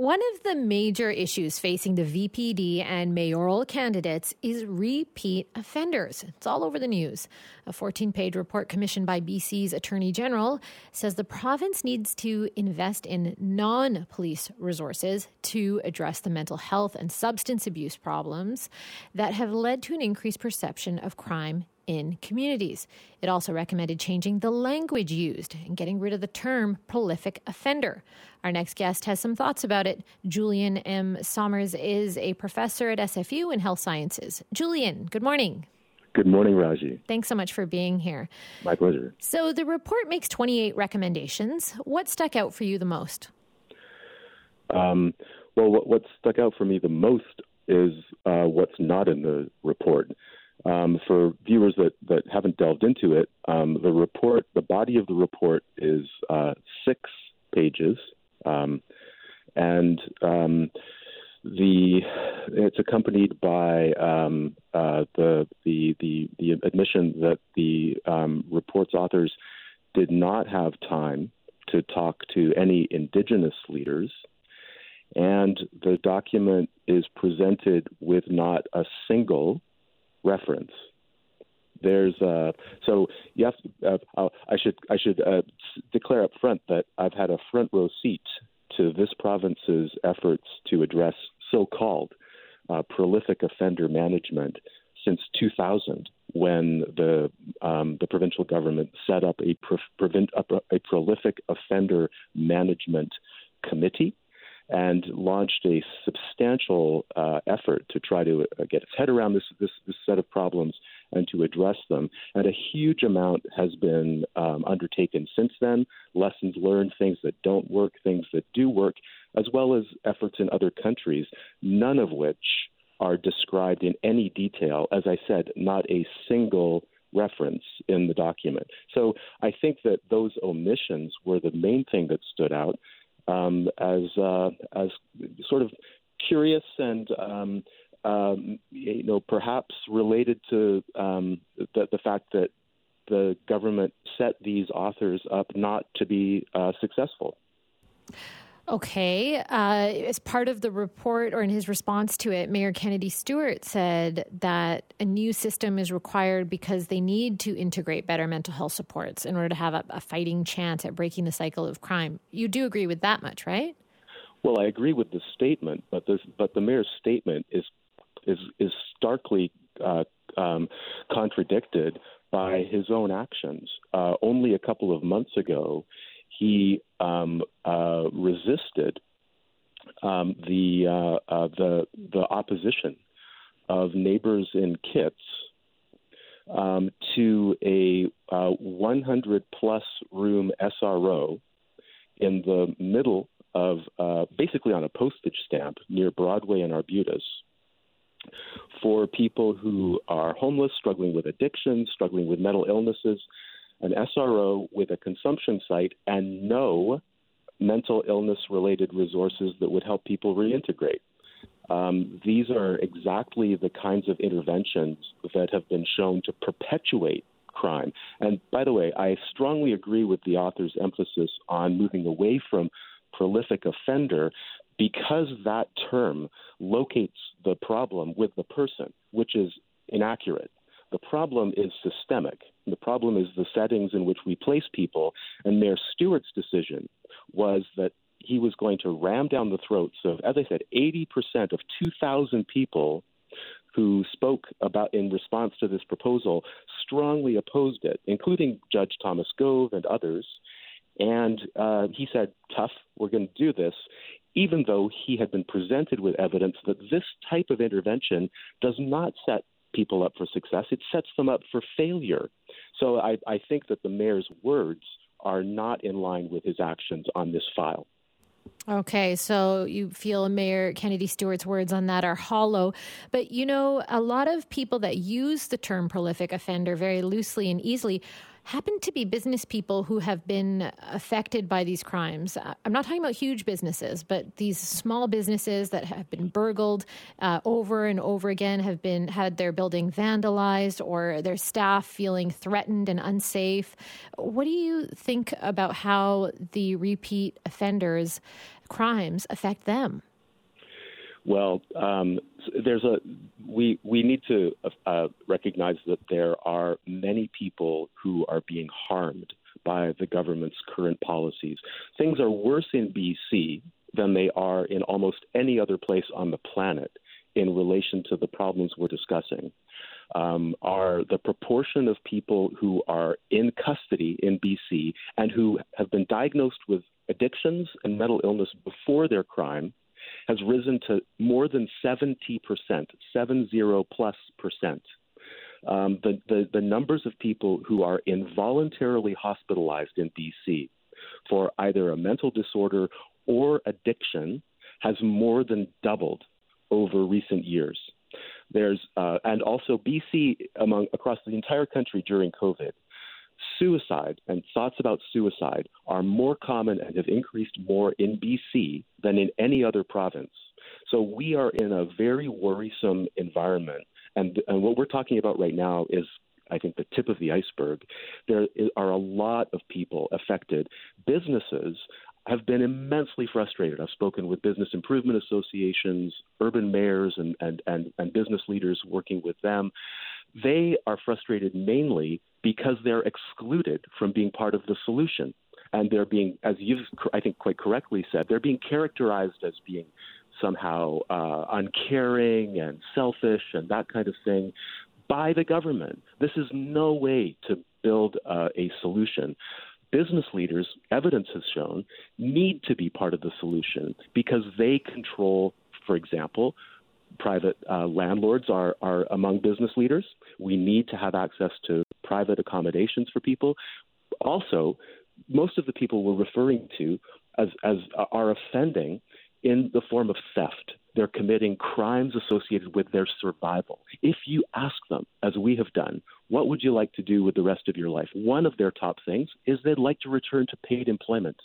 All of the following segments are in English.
one of the major issues facing the VPD and mayoral candidates is repeat offenders. It's all over the news. A 14 page report commissioned by BC's Attorney General says the province needs to invest in non police resources to address the mental health and substance abuse problems that have led to an increased perception of crime in communities. It also recommended changing the language used and getting rid of the term prolific offender. Our next guest has some thoughts about it. Julian M. Somers is a professor at SFU in health sciences. Julian, good morning. Good morning, Raji. Thanks so much for being here. My pleasure. So, the report makes 28 recommendations. What stuck out for you the most? Um, well, what, what, stuck out for me the most is uh, what's not in the report. Um, for viewers that, that haven't delved into it, um, the report, the body of the report is uh, six pages, um, and um, the it's accompanied by um, uh, the, the the the admission that the um, report's authors did not have time to talk to any indigenous leaders. And the document is presented with not a single reference. There's uh, so you have to, uh, I should I should uh, declare up front that I've had a front row seat to this province's efforts to address so-called uh, prolific offender management since 2000, when the um, the provincial government set up a, pro- a, a prolific offender management committee and launched a substantial uh, effort to try to uh, get its head around this, this, this set of problems and to address them. And a huge amount has been um, undertaken since then. Lessons learned, things that don't work, things that do work, as well as efforts in other countries, none of which are described in any detail. As I said, not a single reference in the document. So I think that those omissions were the main thing that stood out um, as uh, as sort of curious and um, um, you know perhaps related to um, the, the fact that the government set these authors up not to be uh, successful. Okay. Uh, as part of the report or in his response to it, Mayor Kennedy Stewart said that a new system is required because they need to integrate better mental health supports in order to have a, a fighting chance at breaking the cycle of crime. You do agree with that much, right? Well, I agree with the statement, but the but the mayor's statement is is is starkly uh, um, contradicted by his own actions. Uh, only a couple of months ago, he um, uh, resisted um, the uh, uh, the the opposition of neighbors in Kits um, to a 100 plus room SRO in the middle of uh, basically on a postage stamp near Broadway and Arbutus for people who are homeless, struggling with addiction, struggling with mental illnesses, an SRO with a consumption site and no mental illness related resources that would help people reintegrate. Um, these are exactly the kinds of interventions that have been shown to perpetuate crime. And by the way, I strongly agree with the author's emphasis on moving away from prolific offender because that term locates the problem with the person, which is inaccurate. The problem is systemic. The problem is the settings in which we place people. And Mayor Stewart's decision was that he was going to ram down the throats of, as I said, 80% of 2,000 people who spoke about in response to this proposal strongly opposed it, including Judge Thomas Gove and others. And uh, he said, tough, we're going to do this, even though he had been presented with evidence that this type of intervention does not set people up for success, it sets them up for failure. So I, I think that the mayor's words are not in line with his actions on this file. Okay, so you feel Mayor Kennedy Stewart's words on that are hollow. But you know, a lot of people that use the term prolific offender very loosely and easily happen to be business people who have been affected by these crimes. Uh, I'm not talking about huge businesses, but these small businesses that have been burgled uh, over and over again have been had their building vandalized or their staff feeling threatened and unsafe. What do you think about how the repeat offenders crimes affect them? Well, um, there's a we we need to uh, recognize that there are many people who are being harmed by the government's current policies. Things are worse in BC than they are in almost any other place on the planet in relation to the problems we're discussing. Um, are the proportion of people who are in custody in BC and who have been diagnosed with addictions and mental illness before their crime has risen to more than 70%, 70 plus percent. Um, the, the, the numbers of people who are involuntarily hospitalized in BC for either a mental disorder or addiction has more than doubled over recent years. There's uh, and also BC among across the entire country during COVID suicide and thoughts about suicide are more common and have increased more in BC than in any other province. So we are in a very worrisome environment. And, and what we're talking about right now is I think, the tip of the iceberg. There are a lot of people affected. Businesses have been immensely frustrated. I've spoken with business improvement associations, urban mayors, and, and, and, and business leaders working with them. They are frustrated mainly because they're excluded from being part of the solution. And they're being, as you've, I think, quite correctly said, they're being characterized as being somehow uh, uncaring and selfish and that kind of thing by the government. This is no way to build uh, a solution. Business leaders, evidence has shown, need to be part of the solution because they control, for example, private uh, landlords are, are among business leaders. We need to have access to private accommodations for people. Also, most of the people we're referring to as, as uh, are offending in the form of theft. They're committing crimes associated with their survival. If you ask them, as we have done, what would you like to do with the rest of your life? One of their top things is they'd like to return to paid employment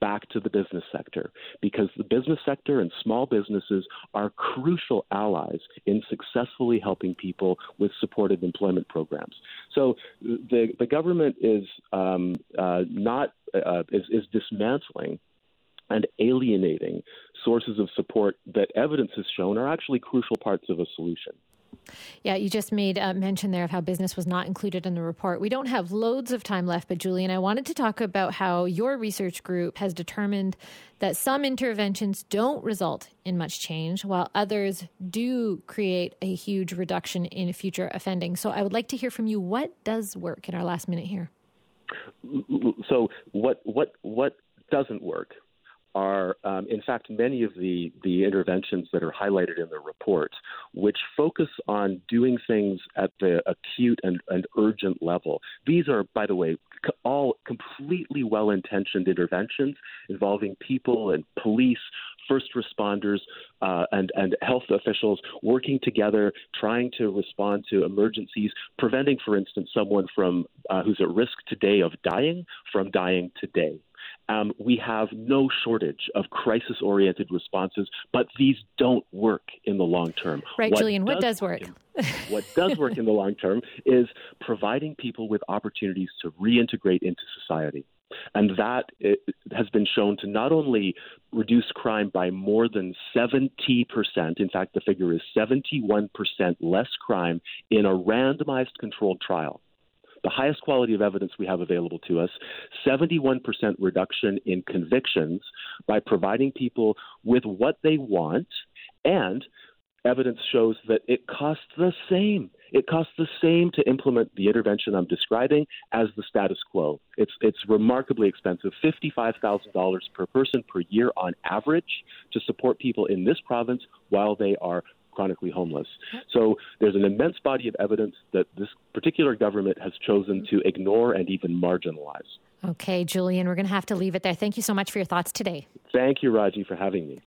back to the business sector because the business sector and small businesses are crucial allies in successfully helping people with supported employment programs. So the the government is um, uh, not uh, is, is dismantling and alienating sources of support that evidence has shown are actually crucial parts of a solution. Yeah, you just made a mention there of how business was not included in the report. We don't have loads of time left, but Julian, I wanted to talk about how your research group has determined that some interventions don't result in much change, while others do create a huge reduction in future offending. So I would like to hear from you. What does work in our last minute here? So what what what doesn't work are, um, in fact, many of the, the interventions that are highlighted in the report, which focus on doing things at the acute and, and urgent level. These are, by the way, all completely well intentioned interventions involving people and police, first responders, uh, and, and health officials working together, trying to respond to emergencies, preventing, for instance, someone from uh, who's at risk today of dying from dying today. Um, we have no shortage of crisis oriented responses, but these don't work in the long term. Right, what Julian, what does work? What does work in the long term is providing people with opportunities to reintegrate into society. And that has been shown to not only reduce crime by more than 70%, in fact, the figure is 71% less crime in a randomized controlled trial the highest quality of evidence we have available to us, 71% reduction in convictions by providing people with what they want, and evidence shows that it costs the same. It costs the same to implement the intervention I'm describing as the status quo. It's it's remarkably expensive, fifty-five thousand dollars per person per year on average to support people in this province while they are chronically homeless. So there's an immense body of evidence that this particular government has chosen to ignore and even marginalize. Okay, Julian, we're going to have to leave it there. Thank you so much for your thoughts today. Thank you, Raji, for having me.